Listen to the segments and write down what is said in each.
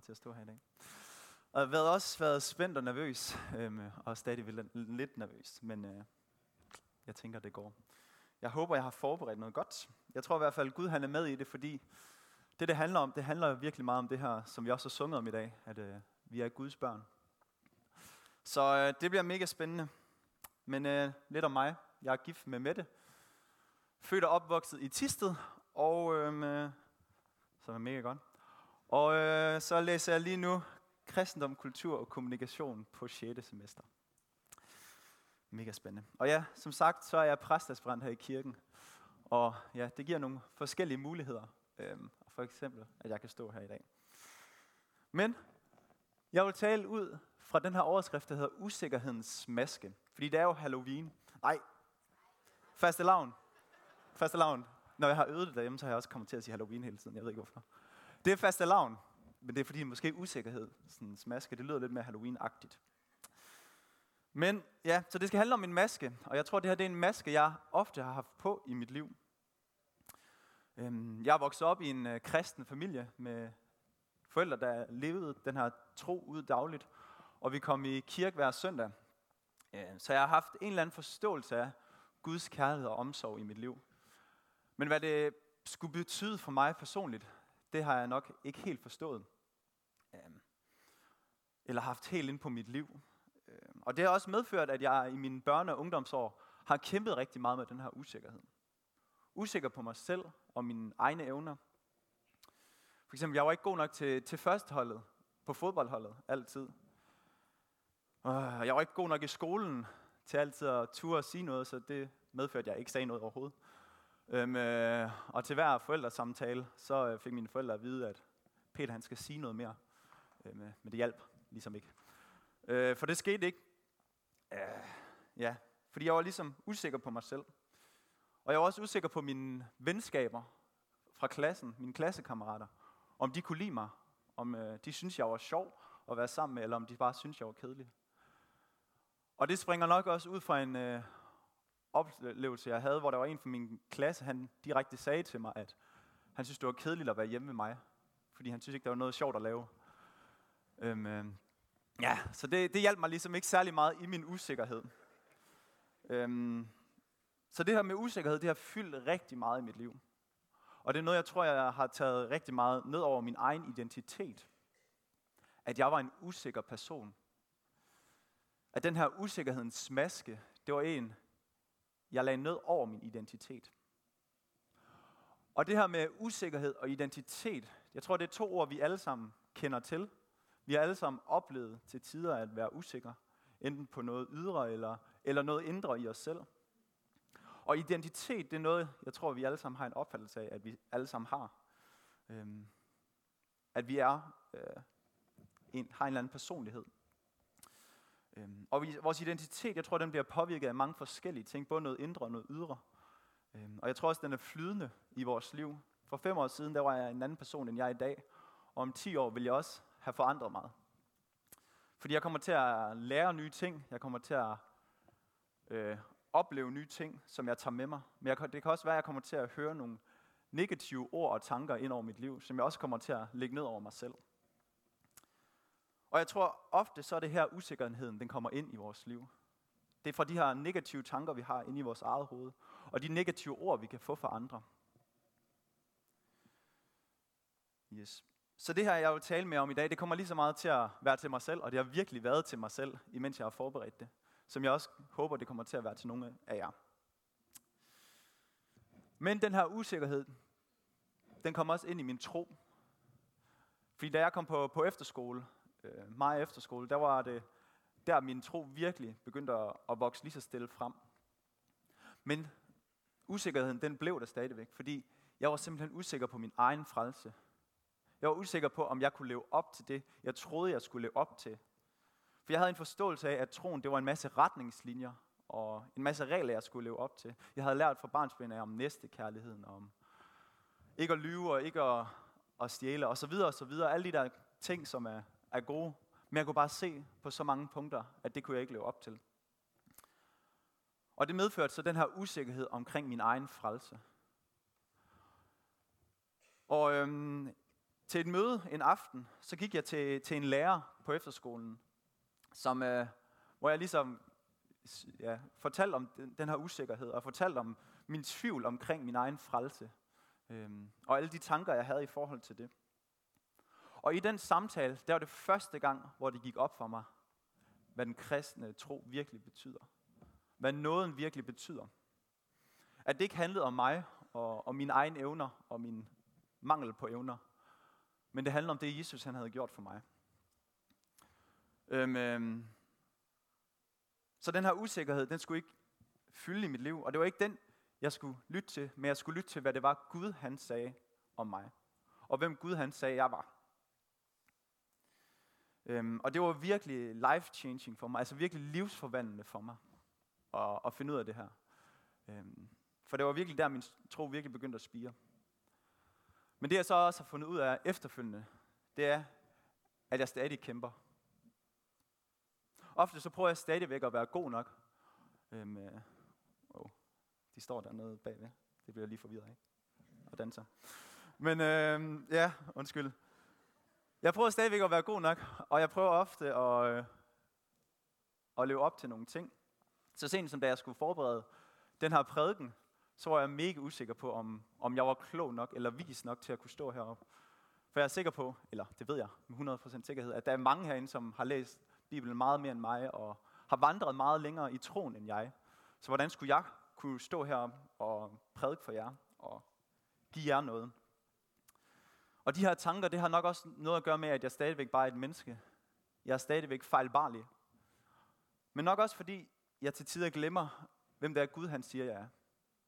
til at stå her i dag. Og jeg har også været spændt og nervøs, øhm, og stadig lidt nervøs, men øh, jeg tænker, det går. Jeg håber, jeg har forberedt noget godt. Jeg tror i hvert fald, Gud han er med i det, fordi det, det handler om, det handler virkelig meget om det her, som vi også har sunget om i dag, at øh, vi er Guds børn. Så øh, det bliver mega spændende. Men øh, lidt om mig. Jeg er gift med Mette. Født og opvokset i Tisted, og øhm, øh, som er mega godt. Og øh, så læser jeg lige nu kristendom, kultur og kommunikation på 6. semester. Mega spændende. Og ja, som sagt, så er jeg præstaspirant her i kirken. Og ja, det giver nogle forskellige muligheder. Øhm, for eksempel, at jeg kan stå her i dag. Men jeg vil tale ud fra den her overskrift, der hedder usikkerhedens maske. Fordi det er jo Halloween. Nej, faste lavn. Faste lavn. Når jeg har øvet det derhjemme, så har jeg også kommet til at sige Halloween hele tiden. Jeg ved ikke hvorfor. Det er faste lavn. Men det er fordi måske usikkerhed, sådan maske, det lyder lidt mere Halloween-agtigt. Men ja, så det skal handle om en maske, og jeg tror, det her det er en maske, jeg ofte har haft på i mit liv. Øhm, jeg er vokset op i en øh, kristen familie med forældre, der levede den her tro ud dagligt, og vi kom i kirke hver søndag. Øh, så jeg har haft en eller anden forståelse af Guds kærlighed og omsorg i mit liv. Men hvad det skulle betyde for mig personligt, det har jeg nok ikke helt forstået. Øhm, eller haft helt ind på mit liv. Øhm, og det har også medført, at jeg i mine børne- og ungdomsår har kæmpet rigtig meget med den her usikkerhed. Usikker på mig selv og mine egne evner. For eksempel, jeg var ikke god nok til, til førsteholdet, på fodboldholdet, altid. Øh, og jeg var ikke god nok i skolen til altid at ture og sige noget, så det medførte, at jeg ikke sagde noget overhovedet. Øhm, øh, og til hver forældresamtale, så øh, fik mine forældre at vide, at Peter han skal sige noget mere. Øhm, øh, men det hjalp ligesom ikke. Øh, for det skete ikke. Øh, ja, fordi jeg var ligesom usikker på mig selv. Og jeg var også usikker på mine venskaber fra klassen, mine klassekammerater. Om de kunne lide mig. Om øh, de synes, jeg var sjov at være sammen med, eller om de bare synes, jeg var kedelig. Og det springer nok også ud fra en øh, oplevelse, jeg havde, hvor der var en fra min klasse, han direkte sagde til mig, at han synes, det var kedeligt at være hjemme med mig. Fordi han synes ikke, der var noget sjovt at lave. Øhm, øh, ja, så det, det hjalp mig ligesom ikke særlig meget i min usikkerhed. Øhm, så det her med usikkerhed, det har fyldt rigtig meget i mit liv. Og det er noget, jeg tror, jeg har taget rigtig meget ned over min egen identitet. At jeg var en usikker person. At den her usikkerhedens maske, det var en, jeg lagde ned over min identitet. Og det her med usikkerhed og identitet, jeg tror, det er to ord, vi alle sammen kender til. Vi har alle sammen oplevet til tider at være usikre, enten på noget ydre eller, eller noget indre i os selv. Og identitet, det er noget, jeg tror, vi alle sammen har en opfattelse af, at vi alle sammen har. Øhm, at vi er, øh, en, har en eller anden personlighed. Øhm, og vi, vores identitet, jeg tror, den bliver påvirket af mange forskellige ting, både noget indre og noget ydre. Øhm, og jeg tror også, den er flydende i vores liv. For fem år siden, der var jeg en anden person, end jeg er i dag. Og om ti år vil jeg også have forandret meget. Fordi jeg kommer til at lære nye ting. Jeg kommer til at øh, opleve nye ting, som jeg tager med mig. Men jeg, det kan også være, at jeg kommer til at høre nogle negative ord og tanker ind over mit liv, som jeg også kommer til at lægge ned over mig selv. Og jeg tror ofte, så er det her usikkerheden, den kommer ind i vores liv. Det er fra de her negative tanker, vi har inde i vores eget hoved, og de negative ord, vi kan få fra andre. Yes. Så det her, jeg vil tale med om i dag, det kommer lige så meget til at være til mig selv, og det har virkelig været til mig selv, imens jeg har forberedt det som jeg også håber, det kommer til at være til nogle af jer. Men den her usikkerhed, den kommer også ind i min tro. Fordi da jeg kom på, på efterskole, øh, meget efterskole, der var det der min tro virkelig begyndte at, at vokse lige så stille frem. Men usikkerheden, den blev der stadigvæk, fordi jeg var simpelthen usikker på min egen frelse. Jeg var usikker på, om jeg kunne leve op til det, jeg troede, jeg skulle leve op til. For jeg havde en forståelse af, at troen det var en masse retningslinjer og en masse regler, jeg skulle leve op til. Jeg havde lært fra barnsben af om næstekærligheden, om ikke at lyve og ikke at, at stjæle og så videre og så videre. Alle de der ting, som er, er gode. Men jeg kunne bare se på så mange punkter, at det kunne jeg ikke leve op til. Og det medførte så den her usikkerhed omkring min egen frelse. Og øhm, til et møde en aften, så gik jeg til, til en lærer på efterskolen, som, øh, hvor jeg ligesom ja, fortalte om den, den her usikkerhed, og fortalte om min tvivl omkring min egen frelse, øhm, og alle de tanker, jeg havde i forhold til det. Og i den samtale, der var det første gang, hvor det gik op for mig, hvad den kristne tro virkelig betyder. Hvad nåden virkelig betyder. At det ikke handlede om mig og, og mine egne evner og min mangel på evner, men det handler om det, Jesus han havde gjort for mig. Øhm, øhm, så den her usikkerhed, den skulle ikke fylde i mit liv, og det var ikke den, jeg skulle lytte til, men jeg skulle lytte til, hvad det var, Gud han sagde om mig. Og hvem Gud han sagde, jeg var. Øhm, og det var virkelig life-changing for mig, altså virkelig livsforvandlende for mig, at, at finde ud af det her. Øhm, for det var virkelig der, min tro virkelig begyndte at spire. Men det jeg så også har fundet ud af efterfølgende, det er, at jeg stadig kæmper. Ofte så prøver jeg stadigvæk at være god nok. Øhm, øh, oh, de står dernede bagved. Det bliver jeg lige forvirret af. Og danser. Men øh, ja, undskyld. Jeg prøver stadigvæk at være god nok, og jeg prøver ofte at, øh, at leve op til nogle ting. Så sent som da jeg skulle forberede den her prædiken, så var jeg mega usikker på, om, om jeg var klog nok eller vis nok til at kunne stå heroppe. For jeg er sikker på, eller det ved jeg med 100% sikkerhed, at der er mange herinde, som har læst Bibelen meget mere end mig, og har vandret meget længere i troen end jeg. Så hvordan skulle jeg kunne stå her og prædike for jer, og give jer noget? Og de her tanker, det har nok også noget at gøre med, at jeg stadigvæk bare er et menneske. Jeg er stadigvæk fejlbarlig. Men nok også fordi, jeg til tider glemmer, hvem det er Gud, han siger, jeg er.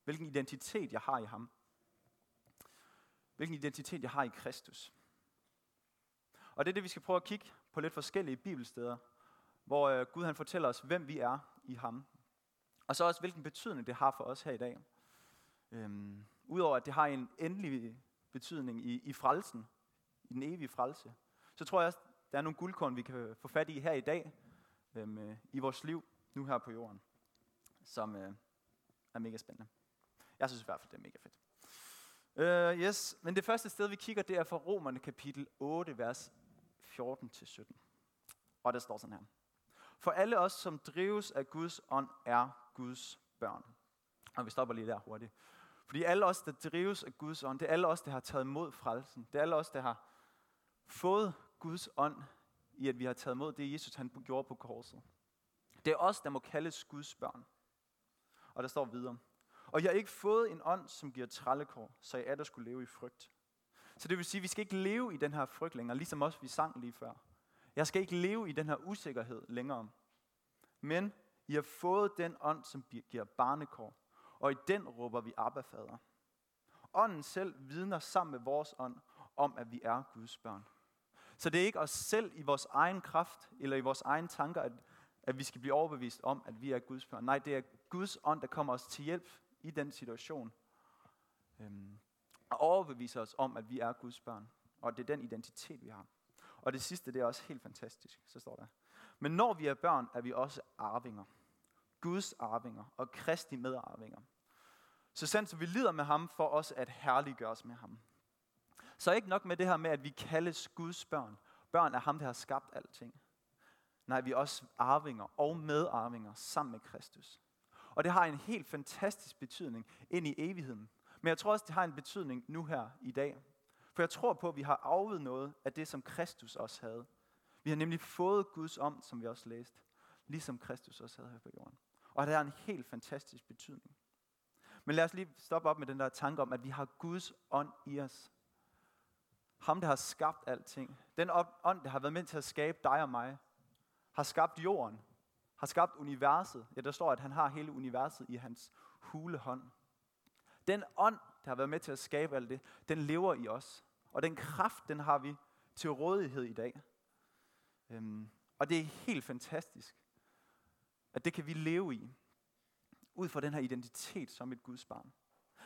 Hvilken identitet jeg har i ham. Hvilken identitet jeg har i Kristus. Og det er det, vi skal prøve at kigge på lidt forskellige bibelsteder, hvor øh, Gud han fortæller os, hvem vi er i ham. Og så også, hvilken betydning det har for os her i dag. Øhm, Udover at det har en endelig betydning i, i frelsen, i den evige frelse, så tror jeg også, der er nogle guldkorn, vi kan få fat i her i dag, øhm, øh, i vores liv, nu her på jorden, som øh, er mega spændende. Jeg synes i hvert fald, det er mega fedt. Uh, yes, men det første sted, vi kigger, det er fra Romerne kapitel 8, vers 14-17. Og der står sådan her. For alle os, som drives af Guds ånd, er Guds børn. Og vi stopper lige der hurtigt. Fordi alle os, der drives af Guds ånd, det er alle os, der har taget imod frelsen. Det er alle os, der har fået Guds ånd i, at vi har taget imod det, Jesus han gjorde på korset. Det er os, der må kaldes Guds børn. Og der står videre. Og jeg har ikke fået en ånd, som giver trallekår, så jeg er der skulle leve i frygt. Så det vil sige, at vi skal ikke leve i den her frygt længere, ligesom også vi sang lige før. Jeg skal ikke leve i den her usikkerhed længere. Men I har fået den ånd, som giver barnekår, og i den råber vi Abba, Fader. Ånden selv vidner sammen med vores ånd om, at vi er Guds børn. Så det er ikke os selv i vores egen kraft eller i vores egen tanker, at, at vi skal blive overbevist om, at vi er Guds børn. Nej, det er Guds ånd, der kommer os til hjælp i den situation. Øhm, og overbeviser os om, at vi er Guds børn. Og det er den identitet, vi har. Og det sidste, det er også helt fantastisk, så står der. Men når vi er børn, er vi også arvinger. Guds arvinger og Kristi medarvinger. Så sandt som vi lider med ham, for os at herliggøre os med ham. Så ikke nok med det her med, at vi kaldes Guds børn. Børn er ham, der har skabt alting. Nej, vi er også arvinger og medarvinger sammen med Kristus. Og det har en helt fantastisk betydning ind i evigheden. Men jeg tror også, det har en betydning nu her i dag. For jeg tror på, at vi har arvet noget af det, som Kristus også havde. Vi har nemlig fået Guds ånd, som vi også læste, ligesom Kristus også havde her på jorden. Og det har en helt fantastisk betydning. Men lad os lige stoppe op med den der tanke om, at vi har Guds ånd i os. Ham, der har skabt alting. Den ånd, der har været med til at skabe dig og mig, har skabt jorden, har skabt universet. Ja, der står, at han har hele universet i hans hule hånd. Den ånd, der har været med til at skabe alt det, den lever i os. Og den kraft, den har vi til rådighed i dag. Øhm, og det er helt fantastisk, at det kan vi leve i, ud fra den her identitet som et Guds barn.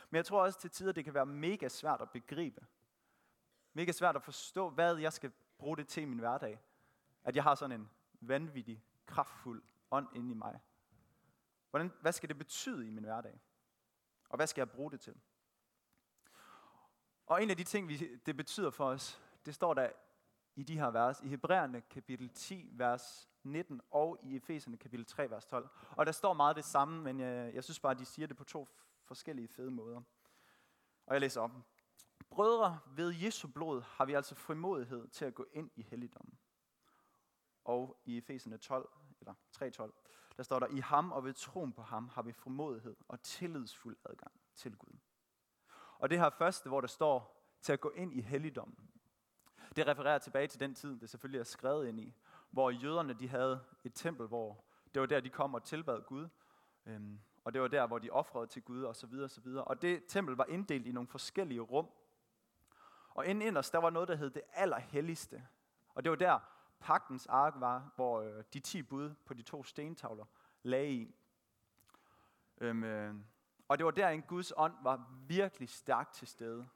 Men jeg tror også til tider, det kan være mega svært at begribe. Mega svært at forstå, hvad jeg skal bruge det til i min hverdag. At jeg har sådan en vanvittig, kraftfuld ånd inde i mig. Hvordan, hvad skal det betyde i min hverdag? Og hvad skal jeg bruge det til? Og en af de ting, vi, det betyder for os, det står der i de her vers, i Hebræerne kapitel 10, vers 19, og i Efeserne kapitel 3, vers 12. Og der står meget det samme, men jeg, jeg synes bare, at de siger det på to forskellige fede måder. Og jeg læser op. Brødre, ved Jesu blod har vi altså frimodighed til at gå ind i helligdommen. Og i Efeserne 12, eller 3.12, der står der, i ham og ved troen på ham har vi frimodighed og tillidsfuld adgang til Gud. Og det her første, hvor der står, til at gå ind i helligdommen, det refererer tilbage til den tid, det selvfølgelig er skrevet ind i, hvor jøderne de havde et tempel, hvor det var der, de kom og tilbad Gud. Øhm, og det var der, hvor de offrede til Gud og så videre, og så videre. Og det tempel var inddelt i nogle forskellige rum. Og inden inderst, der var noget, der hed det allerhelligste. Og det var der, pagtens ark var, hvor øh, de ti bud på de to stentavler lagde i. Øhm, øh, og det var der, en Guds ånd var virkelig stærkt til stede.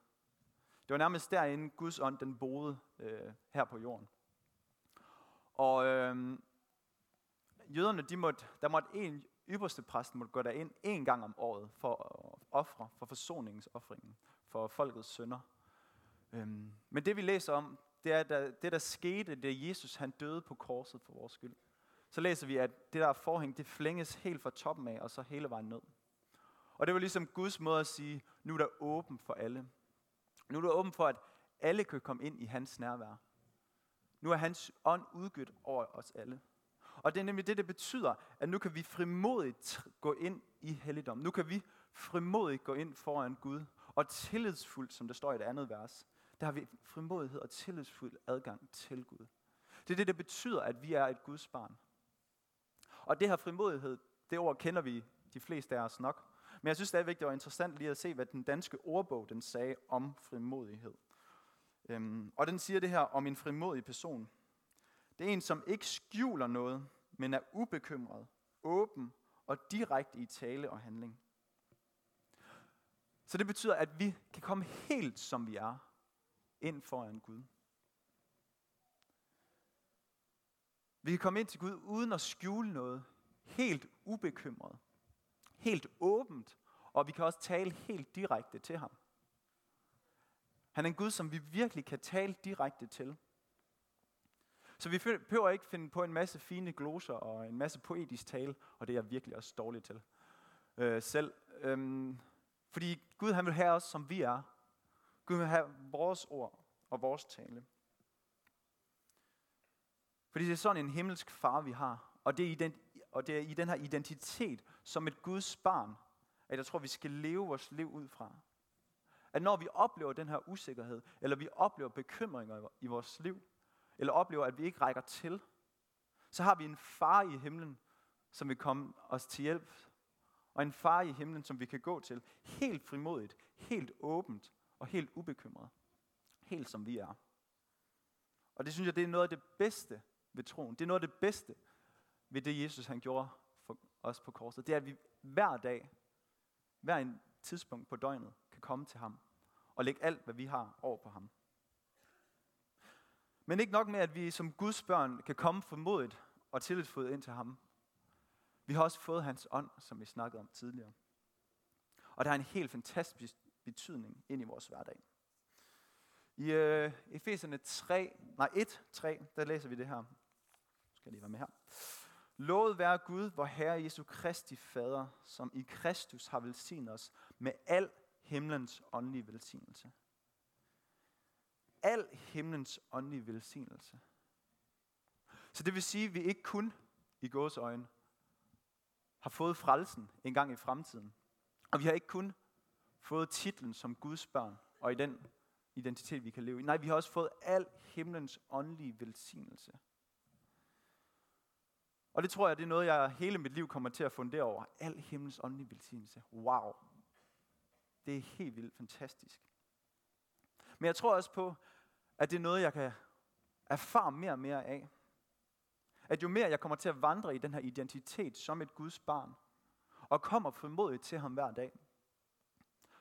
Det var nærmest derinde, Guds ånd den boede øh, her på jorden. Og øh, jøderne, de måtte, der måtte en ypperste præst måtte gå derind en gang om året for at ofre, for forsoningsoffringen, for folkets sønder. Øhm, men det vi læser om, det er at det, der skete, da Jesus han døde på korset for vores skyld. Så læser vi, at det der forhæng, det flænges helt fra toppen af, og så hele vejen ned. Og det var ligesom Guds måde at sige, nu er der åben for alle. Nu er der åben for, at alle kan komme ind i hans nærvær. Nu er hans ånd udgivet over os alle. Og det er nemlig det, det betyder, at nu kan vi frimodigt gå ind i helligdom. Nu kan vi frimodigt gå ind foran Gud. Og tillidsfuldt, som der står i det andet vers, der har vi frimodighed og tillidsfuld adgang til Gud. Det er det, det betyder, at vi er et Guds barn. Og det her frimodighed, det ord kender vi de fleste af os nok. Men jeg synes stadigvæk, det var interessant lige at se, hvad den danske ordbog den sagde om frimodighed. Øhm, og den siger det her om en frimodig person. Det er en, som ikke skjuler noget, men er ubekymret, åben og direkte i tale og handling. Så det betyder, at vi kan komme helt som vi er ind foran Gud. Vi kan komme ind til Gud uden at skjule noget, helt ubekymret, helt åbent, og vi kan også tale helt direkte til ham. Han er en Gud, som vi virkelig kan tale direkte til. Så vi behøver ikke finde på en masse fine gloser og en masse poetisk tale, og det er jeg virkelig også dårlig til øh, selv. Øhm, fordi Gud han vil have os, som vi er. Gud vil have vores ord og vores tale. Fordi det er sådan en himmelsk far, vi har. Og det er, i den, og det er i den her identitet som et Guds barn, at jeg tror, vi skal leve vores liv ud fra. At når vi oplever den her usikkerhed, eller vi oplever bekymringer i vores liv, eller oplever, at vi ikke rækker til, så har vi en far i himlen, som vil komme os til hjælp. Og en far i himlen, som vi kan gå til, helt frimodigt, helt åbent og helt ubekymret. Helt som vi er. Og det synes jeg, det er noget af det bedste ved troen. Det er noget af det bedste ved det, Jesus han gjorde for os på korset. Det er, at vi hver dag, hver en tidspunkt på døgnet, kan komme til ham og lægge alt, hvad vi har, over på ham. Men ikke nok med, at vi som Guds børn kan komme formodet og tillidsfuldt ind til ham. Vi har også fået hans ånd, som vi snakkede om tidligere. Og der er en helt fantastisk betydning ind i vores hverdag. I øh, Efeserne 3, nej 1, 3, der læser vi det her. Skal jeg lige være med her. Lovet være Gud, vor Herre Jesu Kristi Fader, som i Kristus har velsignet os med al himlens åndelige velsignelse al himlens åndelige velsignelse. Så det vil sige, at vi ikke kun i Guds øjne har fået frelsen en gang i fremtiden. Og vi har ikke kun fået titlen som Guds børn, og i den identitet, vi kan leve i. Nej, vi har også fået al himlens åndelige velsignelse. Og det tror jeg, det er noget, jeg hele mit liv kommer til at fundere over. Al himlens åndelige velsignelse. Wow. Det er helt vildt fantastisk. Men jeg tror også på, at det er noget, jeg kan erfare mere og mere af. At jo mere jeg kommer til at vandre i den her identitet som et Guds barn, og kommer formodigt til ham hver dag,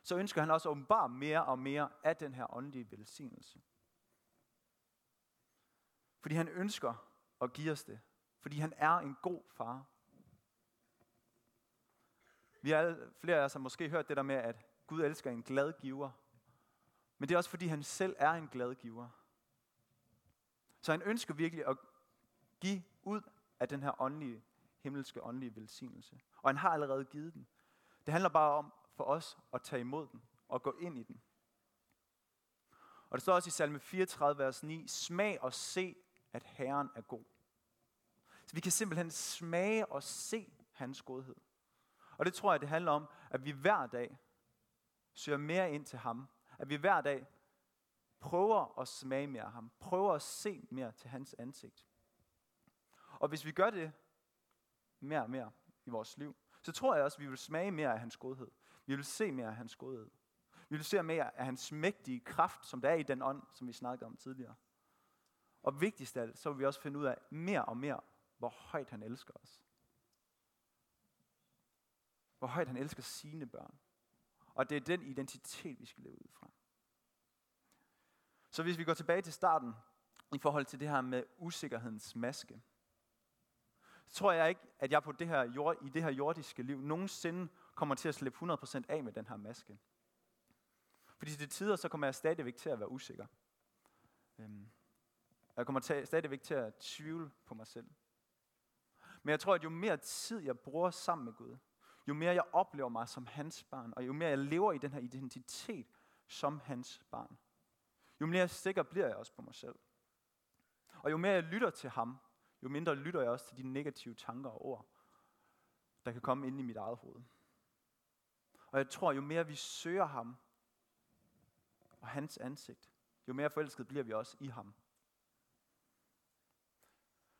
så ønsker han også at mere og mere af den her åndelige velsignelse. Fordi han ønsker at give os det. Fordi han er en god far. Vi har flere af os har måske hørt det der med, at Gud elsker en glad giver. Men det er også fordi, han selv er en glad giver. Så han ønsker virkelig at give ud af den her åndelige, himmelske åndelige velsignelse. Og han har allerede givet den. Det handler bare om for os at tage imod den og gå ind i den. Og det står også i salme 34, vers 9, smag og se, at Herren er god. Så vi kan simpelthen smage og se hans godhed. Og det tror jeg, det handler om, at vi hver dag søger mere ind til ham. At vi hver dag prøver at smage mere af ham. Prøver at se mere til hans ansigt. Og hvis vi gør det mere og mere i vores liv, så tror jeg også, at vi vil smage mere af hans godhed. Vi vil se mere af hans godhed. Vi vil se mere af hans mægtige kraft, som der er i den ånd, som vi snakkede om tidligere. Og vigtigst af alt, så vil vi også finde ud af mere og mere, hvor højt han elsker os. Hvor højt han elsker sine børn. Og det er den identitet, vi skal leve ud fra. Så hvis vi går tilbage til starten, i forhold til det her med usikkerhedens maske, så tror jeg ikke, at jeg på det her jord, i det her jordiske liv nogensinde kommer til at slippe 100% af med den her maske. Fordi til tider, så kommer jeg stadigvæk til at være usikker. Øhm, jeg kommer til, stadigvæk til at tvivle på mig selv. Men jeg tror, at jo mere tid jeg bruger sammen med Gud, jo mere jeg oplever mig som hans barn, og jo mere jeg lever i den her identitet som hans barn, jo mere sikker bliver jeg også på mig selv. Og jo mere jeg lytter til ham, jo mindre lytter jeg også til de negative tanker og ord, der kan komme ind i mit eget hoved. Og jeg tror, jo mere vi søger ham og hans ansigt, jo mere forelsket bliver vi også i ham.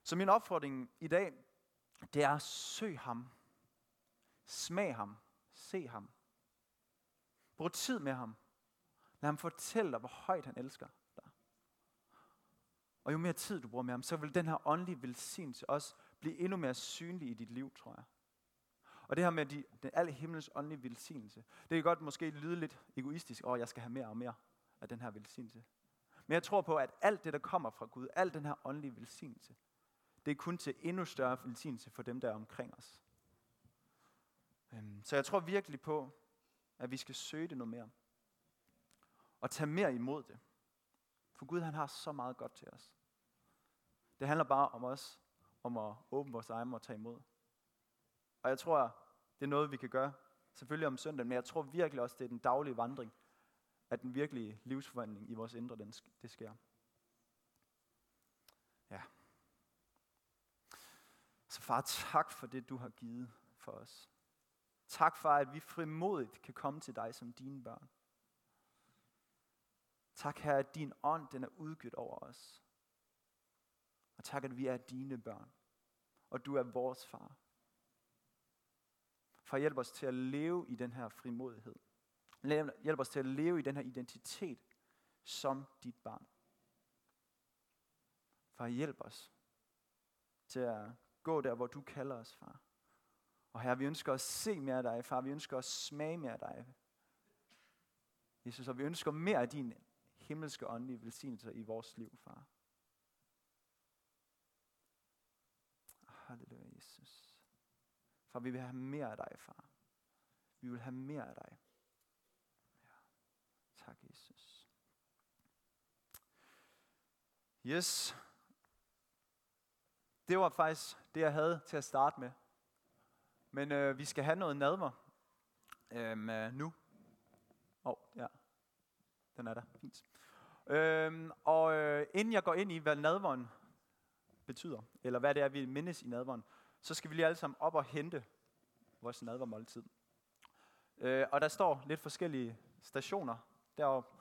Så min opfordring i dag, det er at søg ham. Smag ham. Se ham. Brug tid med ham. Lad ham fortælle dig, hvor højt han elsker dig. Og jo mere tid du bruger med ham, så vil den her åndelige velsignelse også blive endnu mere synlig i dit liv, tror jeg. Og det her med de, den alle himlens åndelige velsignelse, det kan godt måske lyde lidt egoistisk, og jeg skal have mere og mere af den her velsignelse. Men jeg tror på, at alt det, der kommer fra Gud, al den her åndelige velsignelse, det er kun til endnu større velsignelse for dem, der er omkring os. Øhm, så jeg tror virkelig på, at vi skal søge det noget mere. Og tage mere imod det. For Gud han har så meget godt til os. Det handler bare om os, om at åbne vores egen og tage imod. Og jeg tror, det er noget, vi kan gøre, selvfølgelig om søndagen, men jeg tror virkelig også, det er den daglige vandring, at den virkelige livsforvandling i vores indre, den, det sker. Ja. Så far, tak for det, du har givet for os. Tak for, at vi frimodigt kan komme til dig som dine børn. Tak, her, at din ånd den er udgivet over os. Og tak, at vi er dine børn. Og du er vores far. Far, hjælp os til at leve i den her frimodighed. Hjælp os til at leve i den her identitet som dit barn. Far, hjælp os til at gå der, hvor du kalder os, far. Og her, vi ønsker at se mere af dig, far. Vi ønsker at smage mere af dig. Jesus, og vi ønsker mere af din himmelske åndelige velsignelse i vores liv, far. Halleluja, Jesus. Far, vi vil have mere af dig, far. Vi vil have mere af dig. Ja. Tak, Jesus. Yes. Det var faktisk det, jeg havde til at starte med. Men øh, vi skal have noget nadver øhm, øh, nu. Åh, oh, ja. Den er der. Fint. Øhm, og øh, inden jeg går ind i, hvad nadveren betyder, eller hvad det er, vi mindes i nadveren, så skal vi lige alle sammen op og hente vores nadvermåltid. Øh, og der står lidt forskellige stationer deroppe,